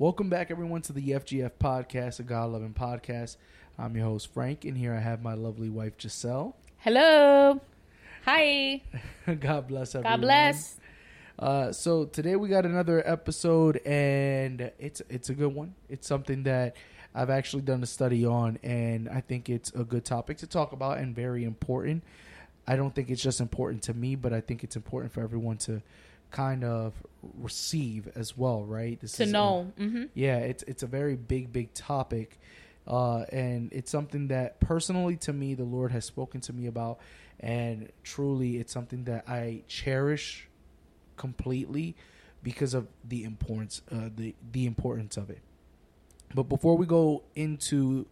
Welcome back, everyone, to the FGF podcast, a God loving podcast. I'm your host, Frank, and here I have my lovely wife, Giselle. Hello. Hi. God bless everyone. God bless. Uh, so today we got another episode, and it's it's a good one. It's something that I've actually done a study on, and I think it's a good topic to talk about and very important. I don't think it's just important to me, but I think it's important for everyone to kind of receive as well, right? This to is know. A, mm-hmm. Yeah, it's it's a very big, big topic, uh, and it's something that personally to me the Lord has spoken to me about, and truly it's something that I cherish completely because of the importance, uh, the the importance of it. But before we go into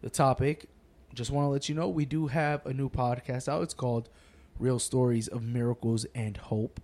the topic, just want to let you know we do have a new podcast out. It's called Real Stories of Miracles and Hope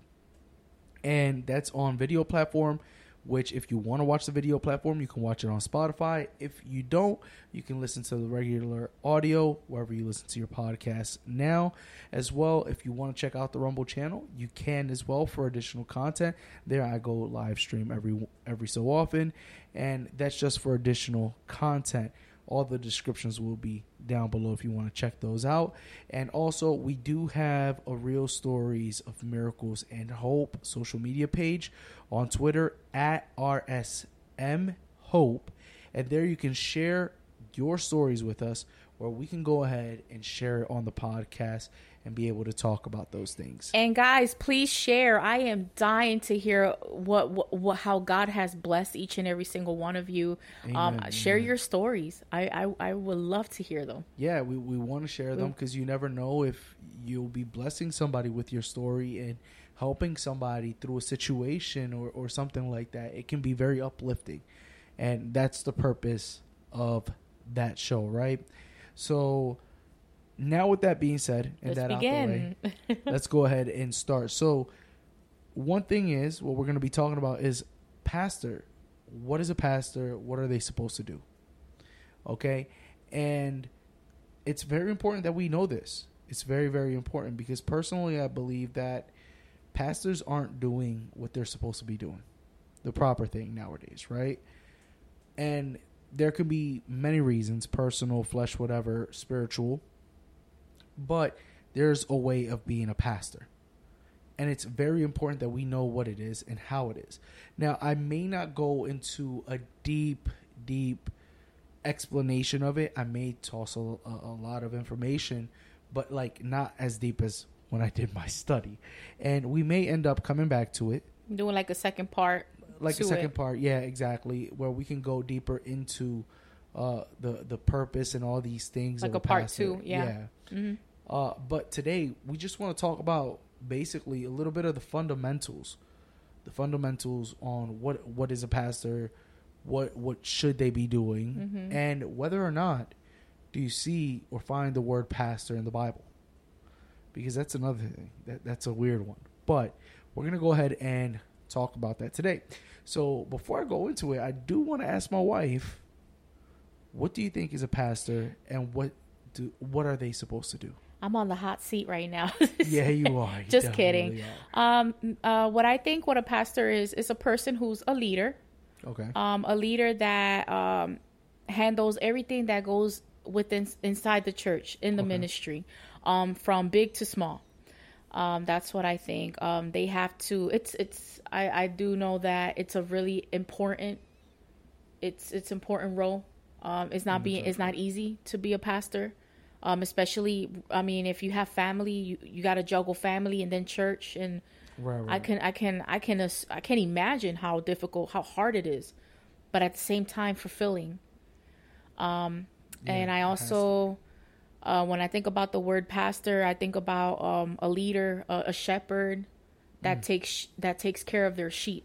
and that's on video platform which if you want to watch the video platform you can watch it on spotify. If you don't you can listen to the regular audio wherever you listen to your podcast now. As well if you want to check out the rumble channel you can as well for additional content. There i go live stream every every so often and that's just for additional content all the descriptions will be down below if you want to check those out. And also, we do have a Real Stories of Miracles and Hope social media page on Twitter at RSM Hope. And there you can share your stories with us where we can go ahead and share it on the podcast and be able to talk about those things. And guys, please share. I am dying to hear what, what, what how God has blessed each and every single one of you. Um, share your stories. I, I I would love to hear them. Yeah, we we want to share them because you never know if you'll be blessing somebody with your story and helping somebody through a situation or or something like that. It can be very uplifting, and that's the purpose of that show, right? So now with that being said and let's that begin. out the way, let's go ahead and start. So one thing is what we're going to be talking about is pastor. What is a pastor? What are they supposed to do? Okay? And it's very important that we know this. It's very very important because personally I believe that pastors aren't doing what they're supposed to be doing. The proper thing nowadays, right? And there can be many reasons personal, flesh, whatever, spiritual but there's a way of being a pastor. And it's very important that we know what it is and how it is. Now, I may not go into a deep, deep explanation of it. I may toss a, a, lot of information, but like not as deep as when I did my study. And we may end up coming back to it. Doing like a second part. Like a second it. part, yeah, exactly. Where we can go deeper into uh, the the purpose and all these things. Like a part two, yeah. yeah. Mm-hmm. Uh, but today we just want to talk about basically a little bit of the fundamentals, the fundamentals on what what is a pastor, what what should they be doing, mm-hmm. and whether or not do you see or find the word pastor in the Bible? Because that's another thing that that's a weird one. But we're gonna go ahead and talk about that today. So before I go into it, I do want to ask my wife, what do you think is a pastor, and what do what are they supposed to do? I'm on the hot seat right now. yeah, you are. You Just kidding. Um, uh, what I think what a pastor is is a person who's a leader. Okay. Um, a leader that um, handles everything that goes within inside the church in the okay. ministry, um, from big to small. Um, that's what I think. Um, they have to. It's it's. I I do know that it's a really important. It's it's important role. Um, it's not being. It's not easy to be a pastor um, especially I mean if you have family you, you got to juggle family and then church and right, right. I can I can I can I can imagine how difficult how hard it is but at the same time fulfilling um, yeah, and I also uh, when I think about the word pastor I think about um, a leader a, a shepherd that mm. takes that takes care of their sheep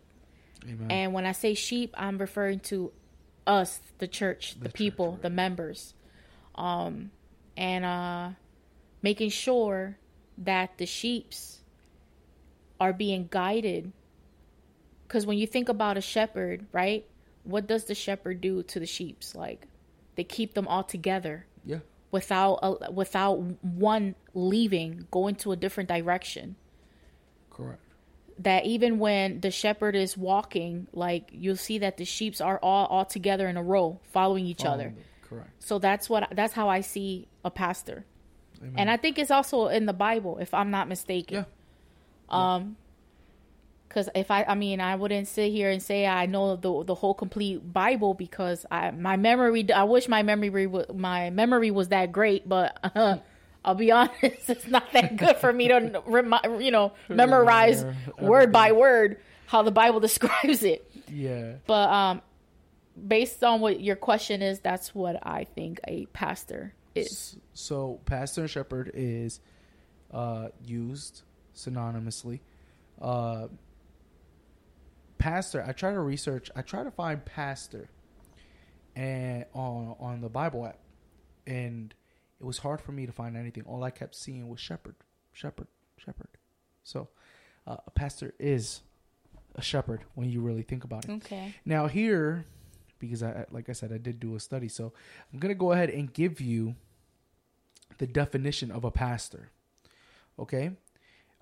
Amen. and when I say sheep I'm referring to us the church the, the people church, right. the members um, and uh, making sure that the sheeps are being guided. Because when you think about a shepherd, right? What does the shepherd do to the sheeps? Like they keep them all together. Yeah. Without a, without one leaving, going to a different direction. Correct. that even when the shepherd is walking, like you'll see that the sheep's are all all together in a row, following each other. Following the- Correct. So that's what that's how I see a pastor, Amen. and I think it's also in the Bible, if I'm not mistaken. yeah. Um, Because if I, I mean, I wouldn't sit here and say I know the the whole complete Bible because I my memory. I wish my memory my memory was that great, but uh, I'll be honest, it's not that good for me to remi- you know memorize word by word how the Bible describes it. Yeah. But um, based on what your question is, that's what I think a pastor is. So pastor and shepherd is uh, used synonymously. Uh, pastor, I try to research. I try to find pastor, and on on the Bible app, and it was hard for me to find anything. All I kept seeing was shepherd, shepherd, shepherd. So, uh, a pastor is a shepherd when you really think about it. Okay. Now here, because I like I said, I did do a study, so I'm gonna go ahead and give you the definition of a pastor. Okay,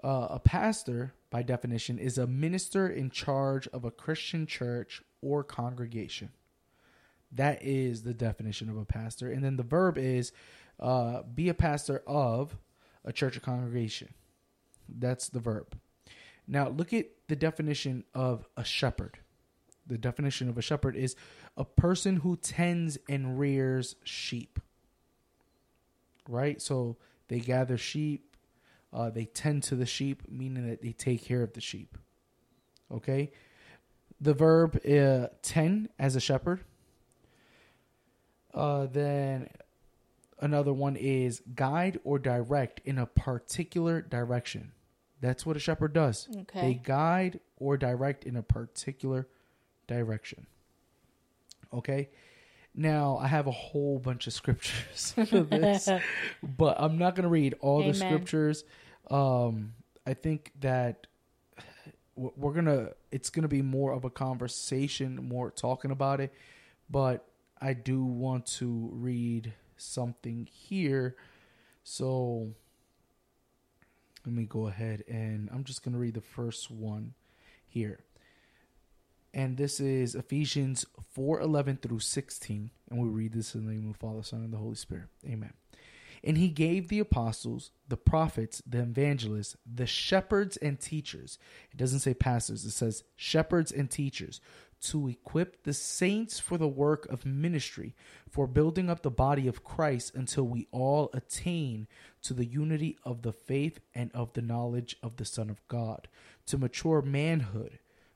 uh, a pastor, by definition, is a minister in charge of a Christian church or congregation. That is the definition of a pastor, and then the verb is uh, be a pastor of a church or congregation. That's the verb. Now look at the definition of a shepherd the definition of a shepherd is a person who tends and rears sheep. Right? So they gather sheep, uh, they tend to the sheep, meaning that they take care of the sheep. Okay? The verb uh, tend as a shepherd. Uh, then another one is guide or direct in a particular direction. That's what a shepherd does. Okay. They guide or direct in a particular direction. Okay? Now, I have a whole bunch of scriptures for this, but I'm not going to read all the scriptures. Um, I think that we're going to, it's going to be more of a conversation, more talking about it, but I do want to read something here. So let me go ahead and I'm just going to read the first one here. And this is Ephesians 4:11 through 16, and we read this in the name of the Father, Son, and the Holy Spirit. Amen. And he gave the apostles, the prophets, the evangelists, the shepherds and teachers. It doesn't say pastors, it says shepherds and teachers to equip the saints for the work of ministry, for building up the body of Christ until we all attain to the unity of the faith and of the knowledge of the Son of God, to mature manhood,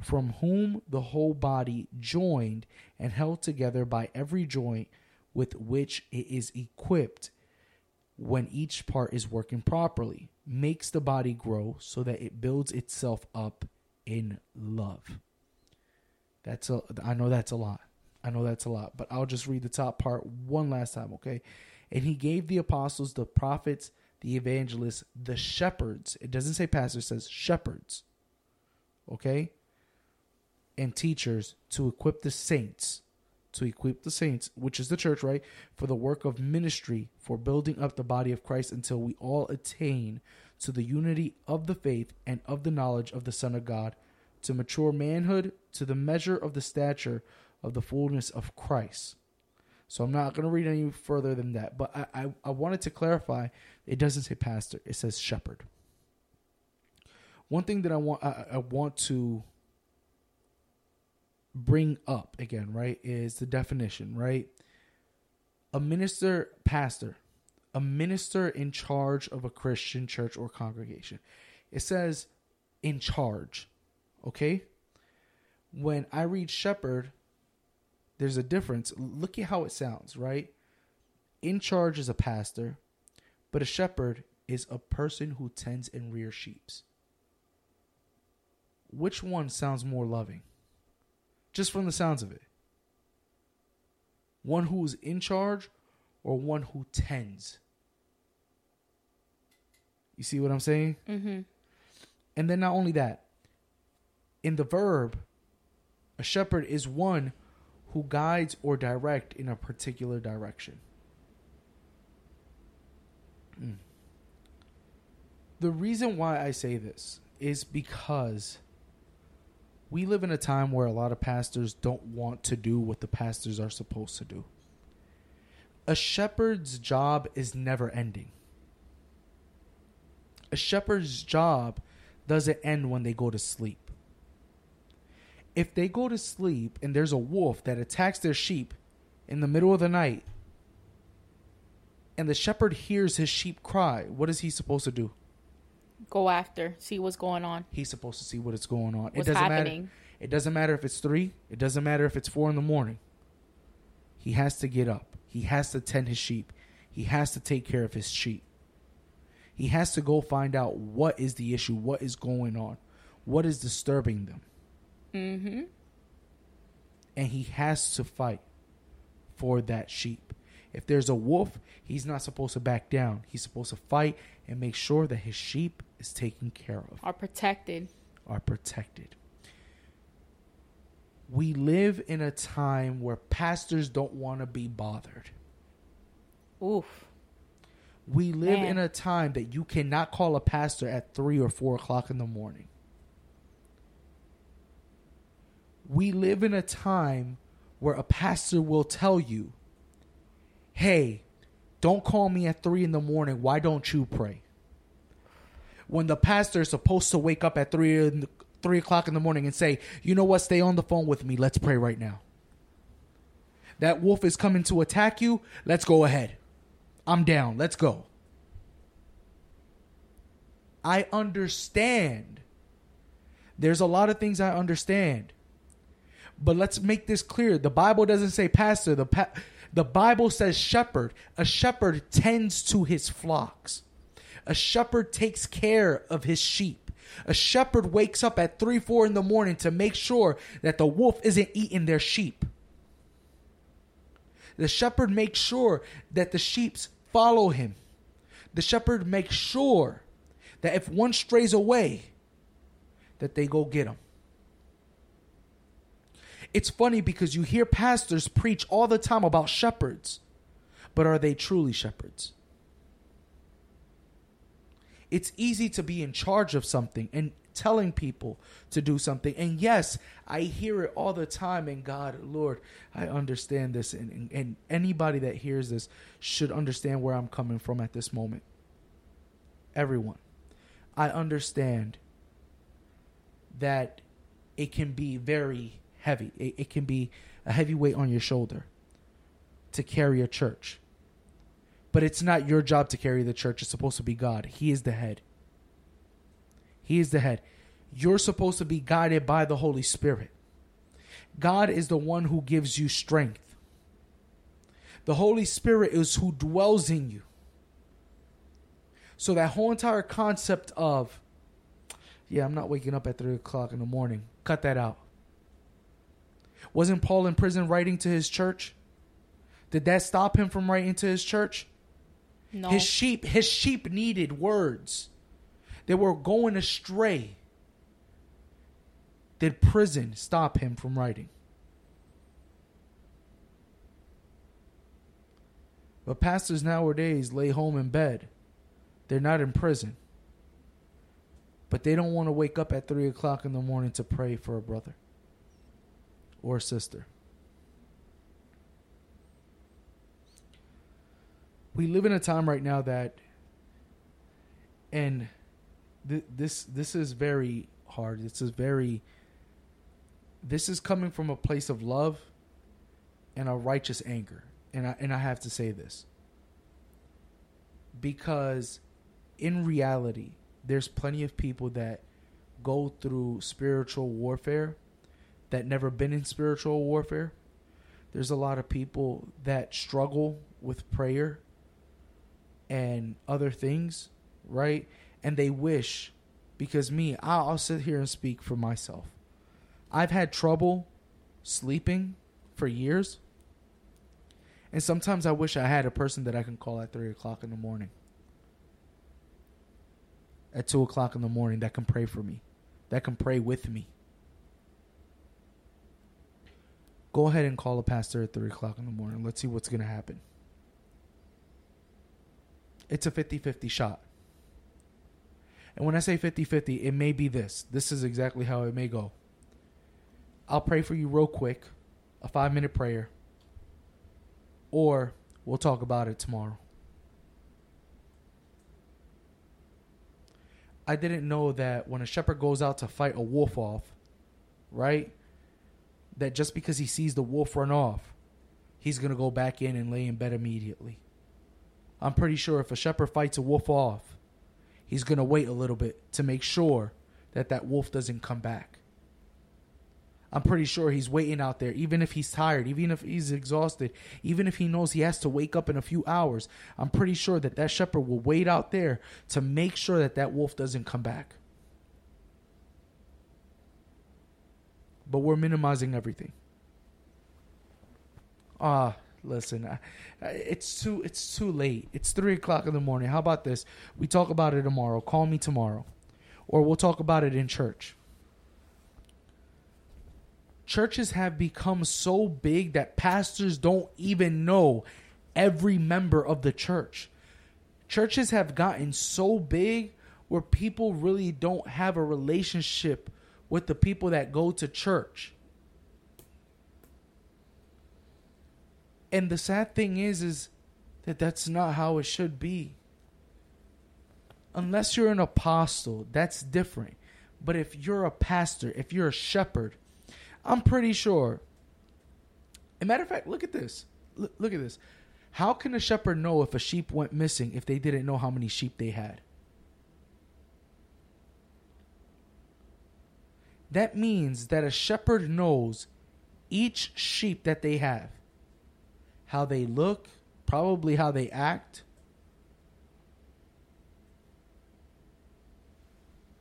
from whom the whole body, joined and held together by every joint with which it is equipped, when each part is working properly, makes the body grow so that it builds itself up in love. That's a I know that's a lot. I know that's a lot, but I'll just read the top part one last time, okay? And he gave the apostles, the prophets, the evangelists, the shepherds. It doesn't say pastors, says shepherds. Okay? And teachers to equip the saints, to equip the saints, which is the church, right? For the work of ministry, for building up the body of Christ until we all attain to the unity of the faith and of the knowledge of the Son of God, to mature manhood, to the measure of the stature of the fullness of Christ. So I'm not going to read any further than that. But I, I, I wanted to clarify it doesn't say pastor, it says shepherd. One thing that I want I, I want to bring up again, right, is the definition, right? A minister, pastor, a minister in charge of a Christian church or congregation. It says in charge, okay? When I read shepherd, there's a difference. Look at how it sounds, right? In charge is a pastor, but a shepherd is a person who tends and rears sheep. Which one sounds more loving? Just from the sounds of it. One who's in charge or one who tends. You see what I'm saying? Mm-hmm. And then not only that, in the verb, a shepherd is one who guides or direct in a particular direction. Mm. The reason why I say this is because we live in a time where a lot of pastors don't want to do what the pastors are supposed to do. A shepherd's job is never ending. A shepherd's job doesn't end when they go to sleep. If they go to sleep and there's a wolf that attacks their sheep in the middle of the night, and the shepherd hears his sheep cry, what is he supposed to do? Go after, see what's going on. He's supposed to see what is going on. What's it doesn't happening. matter. It doesn't matter if it's three. It doesn't matter if it's four in the morning. He has to get up. He has to tend his sheep. He has to take care of his sheep. He has to go find out what is the issue, what is going on, what is disturbing them. Mm-hmm. And he has to fight for that sheep. If there's a wolf, he's not supposed to back down. He's supposed to fight and make sure that his sheep is taken care of. Are protected. are protected. We live in a time where pastors don't want to be bothered. Oof. We live Man. in a time that you cannot call a pastor at three or four o'clock in the morning. We live in a time where a pastor will tell you, hey, don't call me at three in the morning. Why don't you pray? When the pastor is supposed to wake up at three, the, three o'clock in the morning and say, you know what, stay on the phone with me. Let's pray right now. That wolf is coming to attack you. Let's go ahead. I'm down. Let's go. I understand. There's a lot of things I understand. But let's make this clear. The Bible doesn't say pastor. The the Bible says shepherd. A shepherd tends to his flocks. A shepherd takes care of his sheep. A shepherd wakes up at 3 4 in the morning to make sure that the wolf isn't eating their sheep. The shepherd makes sure that the sheep follow him. The shepherd makes sure that if one strays away, that they go get him. It's funny because you hear pastors preach all the time about shepherds, but are they truly shepherds? It's easy to be in charge of something and telling people to do something. And yes, I hear it all the time. And God, Lord, I understand this. And, and, and anybody that hears this should understand where I'm coming from at this moment. Everyone. I understand that it can be very heavy, it, it can be a heavy weight on your shoulder to carry a church. But it's not your job to carry the church. It's supposed to be God. He is the head. He is the head. You're supposed to be guided by the Holy Spirit. God is the one who gives you strength. The Holy Spirit is who dwells in you. So that whole entire concept of, yeah, I'm not waking up at three o'clock in the morning. Cut that out. Wasn't Paul in prison writing to his church? Did that stop him from writing to his church? No. His sheep, his sheep needed words. They were going astray. Did prison stop him from writing? But pastors nowadays lay home in bed. They're not in prison. But they don't want to wake up at 3 o'clock in the morning to pray for a brother or sister. we live in a time right now that and th- this this is very hard. This is very this is coming from a place of love and a righteous anger. And I and I have to say this. Because in reality there's plenty of people that go through spiritual warfare that never been in spiritual warfare there's a lot of people that struggle with prayer and other things, right? And they wish, because me, I'll, sit here and speak for myself. I've had trouble sleeping for years. And sometimes I wish I had a person that I can call at three o'clock in the morning. At two o'clock in the morning that can pray for me. That can pray with me. Go ahead and call a pastor at three o'clock in the morning. Let's see what's gonna happen. It's a 50-50 shot. And when I say 50-50, it may be this. This is exactly how it may go. I'll pray for you real quick, a 5-minute prayer or we'll talk about it tomorrow. I didn't know that when a shepherd goes out to fight a wolf off, right? That just because he sees the wolf run off, he's going to go back in and lay in bed immediately. I'm pretty sure if a shepherd fights a wolf off, he's going to wait a little bit to make sure that that wolf doesn't come back. I'm pretty sure he's waiting out there, even if he's tired, even if he's exhausted, even if he knows he has to wake up in a few hours. I'm pretty sure that that shepherd will wait out there to make sure that that wolf doesn't come back. But we're minimizing everything. Ah, listen, it's too it's too late. It's three o'clock in the morning. How about this? We talk about it tomorrow. Call me tomorrow, or we'll talk about it in church churches have become so big that pastors don't even know every member of the church. Churches have gotten so big where people really don't have a relationship with the people that go to church. And the sad thing is is that that's not how it should be. Unless you're an apostle, that's different. But if you're a pastor, if you're a shepherd, I'm pretty sure. As a matter of fact, look at this. Look, look at this. How can a shepherd know if a sheep went missing if they didn't know how many sheep they had? That means that a shepherd knows each sheep that they have, how they look, probably how they act.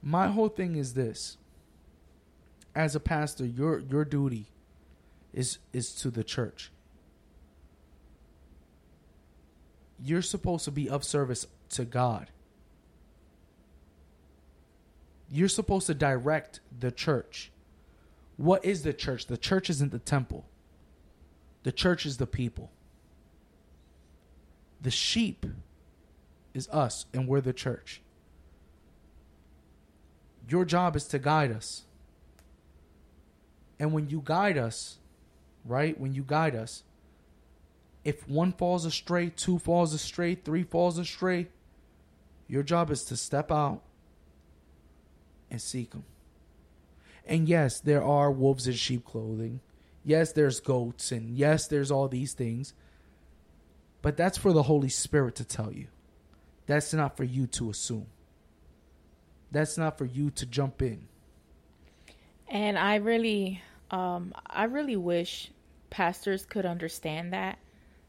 My whole thing is this as a pastor, your your duty is is to the church. You're supposed to be of service to God. You're supposed to direct the church. What is the church? The church isn't the temple. The church is the people. The sheep is us, and we're the church. Your job is to guide us. And when you guide us, right? When you guide us, if one falls astray, two falls astray, three falls astray, your job is to step out and seek them. And yes, there are wolves in sheep clothing. Yes, there's goats. And yes, there's all these things. But that's for the Holy Spirit to tell you. That's not for you to assume. That's not for you to jump in. And I really, um, I really wish pastors could understand that,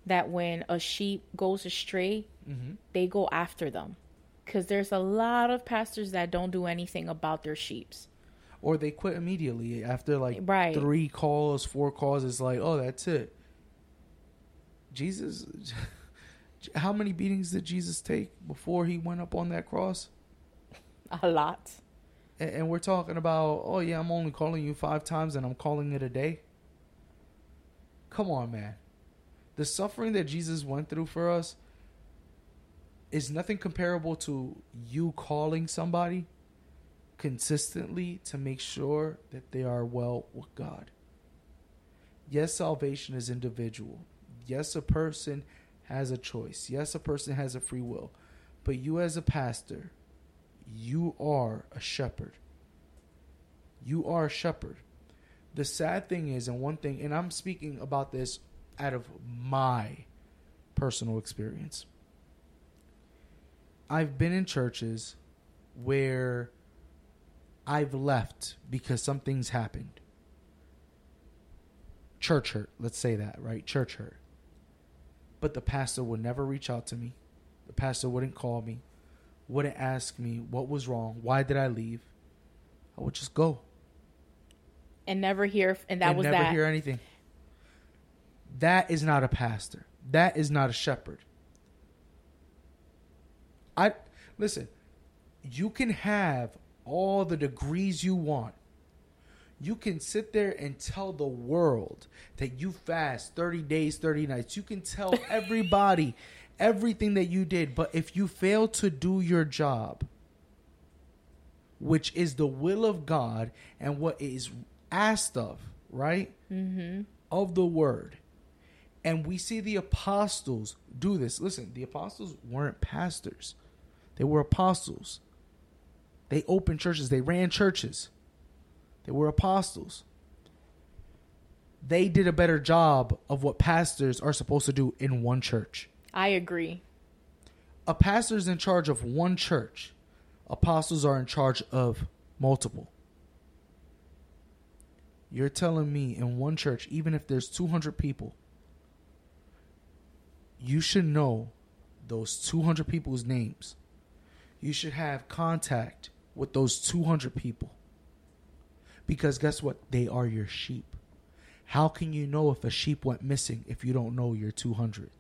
that when a sheep goes astray, mm-hmm. they go after them. Because there's a lot of pastors that don't do anything about their sheeps. Or they quit immediately after like right. three calls, four calls. It's like, oh, that's it. Jesus, how many beatings did Jesus take before he went up on that cross? A lot and, and we're talking about, oh yeah, I'm only calling you five times and I'm calling it a day. Come on, man. The suffering that Jesus went through for us is nothing comparable to you calling somebody consistently to make sure that they are well with God. Yes, salvation is individual. Yes, a person has a choice. Yes, a person has a free will. But you, as a pastor, you are a shepherd. You are a shepherd. The sad thing is, and one thing, and I'm speaking about this out of my personal experience. I've been in churches where I've left because something's happened. Church hurt, let's say that, right? Church hurt. But the pastor would never reach out to me. The pastor wouldn't call me wouldn't ask me what was wrong, why did I leave, I would just go. and never hear, and that and was never that. hear anything. That is not a pastor. That is not a shepherd. I listen. You can have all the degrees you want. You can sit there and tell the world that you fast 30 days, 30 nights. You can tell everybody everything that you did, but if you fail to do your job, which is the will of God and what is asked of, right? mm-hmm. Of the word. And we see the apostles do this. Listen, the apostles weren't pastors, they were apostles. They opened churches, they ran churches, they were apostles. They did a better job of what pastors are supposed to do in one church. I agree. A pastor is in charge of one church, apostles are in charge of multiple. You're telling me in one church, even if there's 200 people, you should know those 200 people's names. You should have contact with those 200 people. Because guess what? They are your sheep. How can you know if a sheep went missing if you don't know your 200?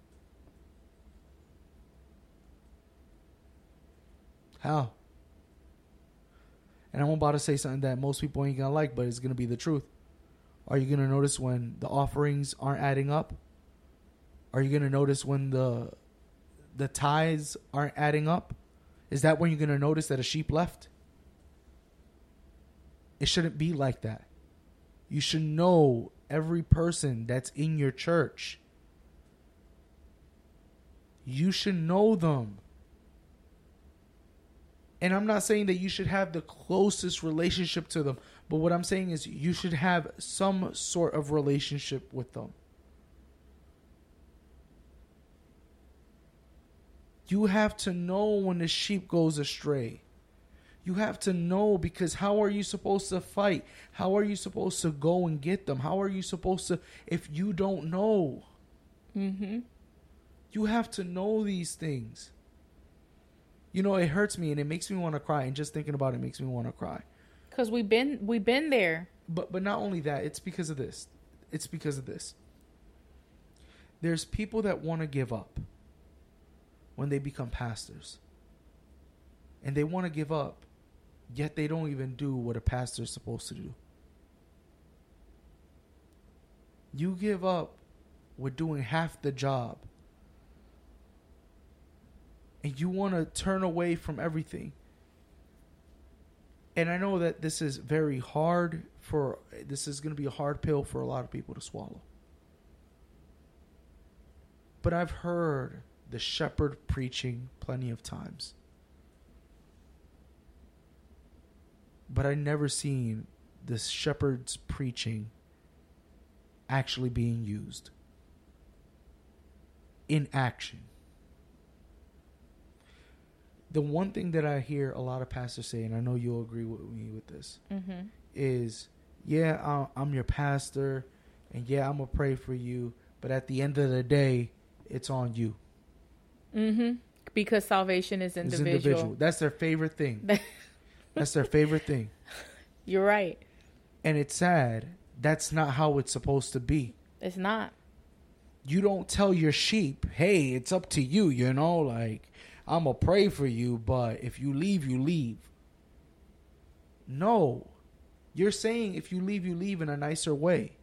How? And I'm about to say something that most people ain't gonna like, but it's gonna be the truth. Are you gonna notice when the offerings aren't adding up? Are you gonna notice when the the tithes aren't adding up? Is that when you're gonna notice that a sheep left? It shouldn't be like that. You should know every person that's in your church. You should know them. And I'm not saying that you should have the closest relationship to them, but what I'm saying is you should have some sort of relationship with them. You have to know when the sheep goes astray. You have to know because how are you supposed to fight? How are you supposed to go and get them? How are you supposed to if you don't know? Mm-hmm. You have to know these things. You know, it hurts me and it makes me want to cry and just thinking about it makes me want to cry. Cause we've been we've been there. But but not only that, it's because of this. It's because of this. There's people that want to give up when they become pastors. And they want to give up, yet they don't even do what a pastor is supposed to do. You give up with doing half the job. And you want to turn away from everything. And I know that this is very hard for this is going to be a hard pill for a lot of people to swallow. But I've heard the shepherd preaching plenty of times. But I never seen the shepherd's preaching actually being used in action. The one thing that I hear a lot of pastors say, and I know you'll agree with me with this, Mm-hmm. is yeah, I'm your pastor, and yeah, I'm gonna pray for you, but at the end of the day, it's on you. Mm-hmm. Because salvation is It's individual. That's their favorite thing. That's their favorite thing. You're right. And it's sad. That's not how it's supposed to be. It's not. You don't tell your sheep, hey, it's up to you, you know, like, I'm going to pray for you, but if you leave, you leave. No. You're saying if you leave, you leave in a nicer way.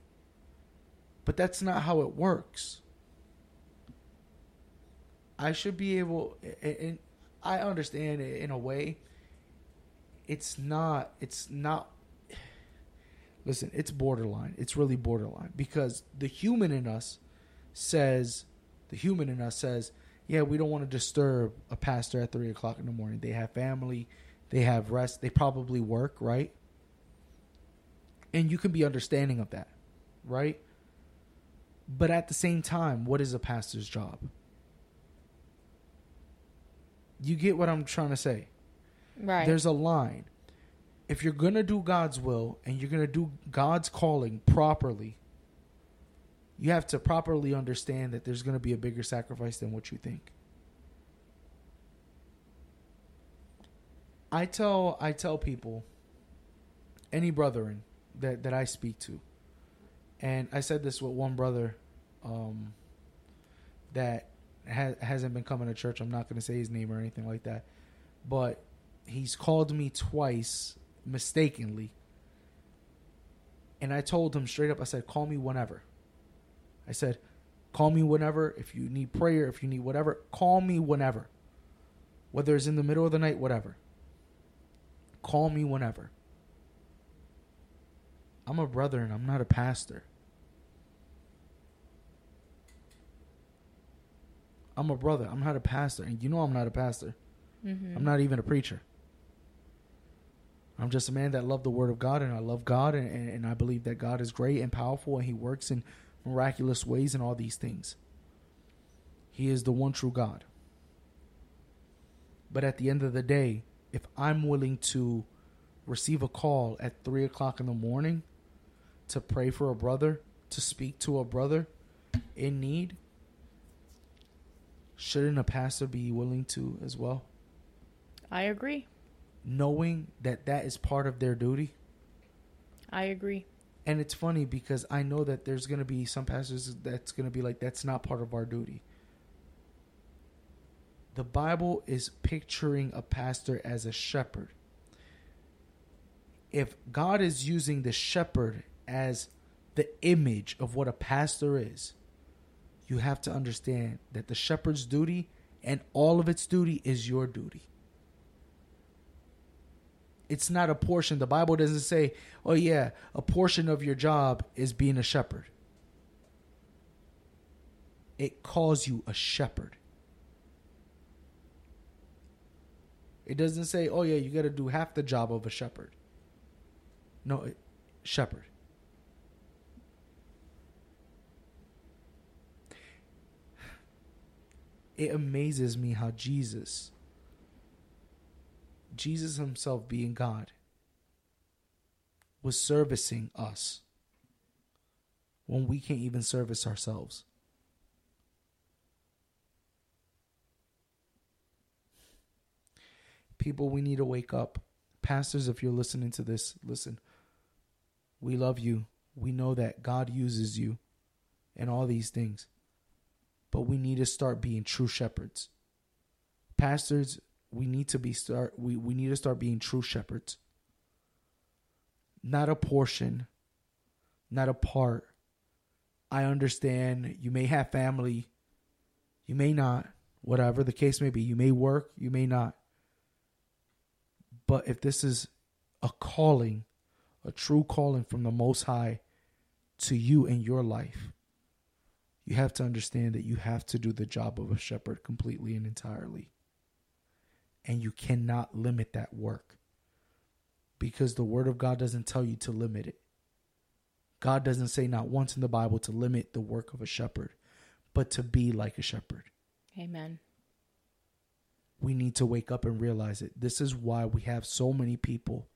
But that's not how it works. I should be able, and I understand it in a way. It's not, it's not, listen, it's borderline. It's really borderline because the human in us says, the human in us says, yeah, we don't want to disturb a pastor at three o'clock in the morning. They have family, they have rest, they probably work, right? And you can be understanding of that, right? But at the same time, what is a pastor's job? You get what I'm trying to say. Right. There's a line. If you're going to do God's will and you're going to do God's calling properly, you have to properly understand that there's going to be a bigger sacrifice than what you think. I tell I tell people any brethren, that that I speak to, and I said this with one brother, um, that ha- hasn't been coming to church. I'm not going to say his name or anything like that, but he's called me twice mistakenly, and I told him straight up. I said, "Call me whenever." I said, "Call me whenever. If you need prayer, if you need whatever, call me whenever." Whether it's in the middle of the night, whatever. Call me whenever. I'm a brother and I'm not a pastor. I'm a brother. I'm not a pastor. And you know I'm not a pastor. Mm-hmm. I'm not even a preacher. I'm just a man that loved the word of God and I love God and, and, and I believe that God is great and powerful and he works in miraculous ways and all these things. He is the one true God. But at the end of the day, if I'm willing to receive a call at three o'clock in the morning to pray for a brother, to speak to a brother in need, shouldn't a pastor be willing to as well? I agree. Knowing that that is part of their duty. I agree. And it's funny because I know that there's going to be some pastors that's going to be like, that's not part of our duty. The Bible is picturing a pastor as a shepherd. If God is using the shepherd as the image of what a pastor is, you have to understand that the shepherd's duty and all of its duty is your duty. It's not a portion. The Bible doesn't say, oh, yeah, a portion of your job is being a shepherd. It calls you a shepherd. It doesn't say, oh, yeah, you got to do half the job of a shepherd. No, it, shepherd. It amazes me how Jesus, Jesus himself being God, was servicing us when we can't even service ourselves. People, we need to wake up. Pastors, if you're listening to this, listen. We love you. We know that God uses you and all these things. But we need to start being true shepherds. Pastors, we need to be start we, we need to start being true shepherds. Not a portion, not a part. I understand you may have family, you may not, whatever the case may be. You may work, you may not. But if this is a calling, a true calling from the Most High to you in your life, you have to understand that you have to do the job of a shepherd completely and entirely. And you cannot limit that work because the Word of God doesn't tell you to limit it. God doesn't say not once in the Bible to limit the work of a shepherd, but to be like a shepherd. Amen. We need to wake up and realize it. This is why we have so many people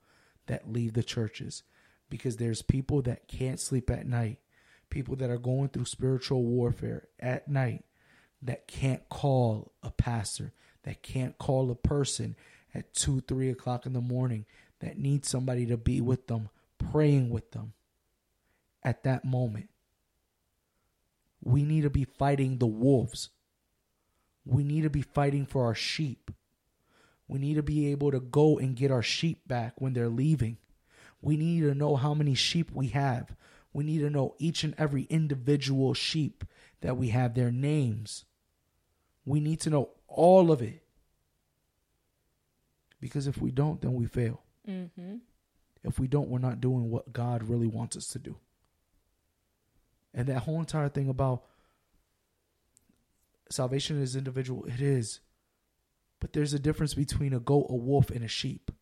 that leave the churches because there's people that can't sleep at night, people that are going through spiritual warfare at night that can't call a pastor, that can't call a person at two, three o'clock in the morning, that needs somebody to be with them, praying with them at that moment. We need to be fighting the wolves. We need to be fighting for our sheep. We need to be able to go and get our sheep back when they're leaving. We need to know how many sheep we have. We need to know each and every individual sheep that we have, their names. We need to know all of it. Because if we don't, then we fail. Mm-hmm. If we don't, we're not doing what God really wants us to do. And that whole entire thing about salvation is individual, it is. But there's a difference between a goat, a wolf, and a sheep.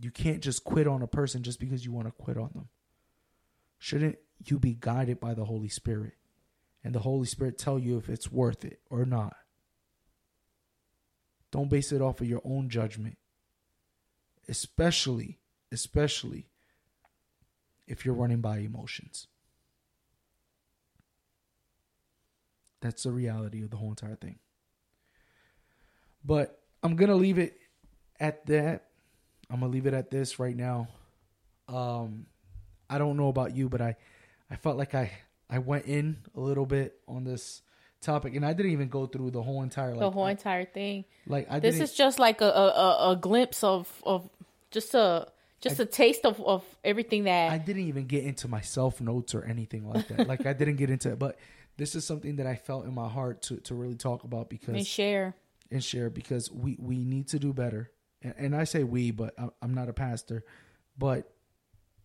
You can't just quit on a person just because you want to quit on them. Shouldn't you be guided by the Holy Spirit? And the Holy Spirit tell you if it's worth it or not. Don't base it off of your own judgment. Especially, especially if you're running by emotions. That's the reality of the whole entire thing. But I'm going to leave it at that. I'm gonna leave it at this right now. Um, I don't know about you, but I, I felt like I I went in a little bit on this topic, and I didn't even go through the whole entire like, the whole I- entire thing. like I This is just like a, a, a, glimpse of, of just a just a taste of, of everything that I didn't even get into my self notes or anything like that. like I didn't get into it, but this is something that I felt in my heart to to really talk about because and share. and share because we we need to do better and, i say we but i'm not a pastor but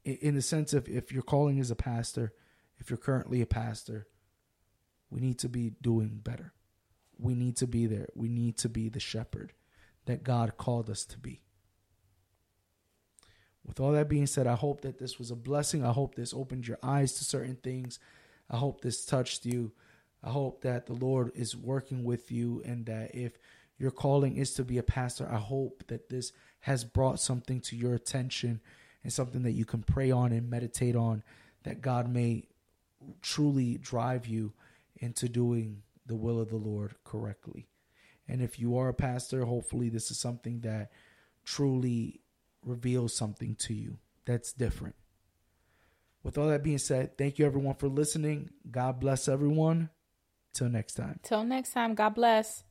in the sense of if your calling is a pastor if you're currently a pastor we need to be doing better. We need to be there. We need to be the shepherd that god called us to be. With all that being said i hope that this was a blessing. I hope this opened your eyes to certain things. I hope this touched you. I hope that the Lord is working with you and that if your calling is to be a pastor, I hope that this has brought something to your attention and something that you can pray on and meditate on, that God may truly drive you into doing the will of the Lord correctly. And if you are a pastor, hopefully this is something that truly reveals something to you that's different. With all that being said, thank you everyone for listening. God bless everyone. Till next time. Till next time, God bless.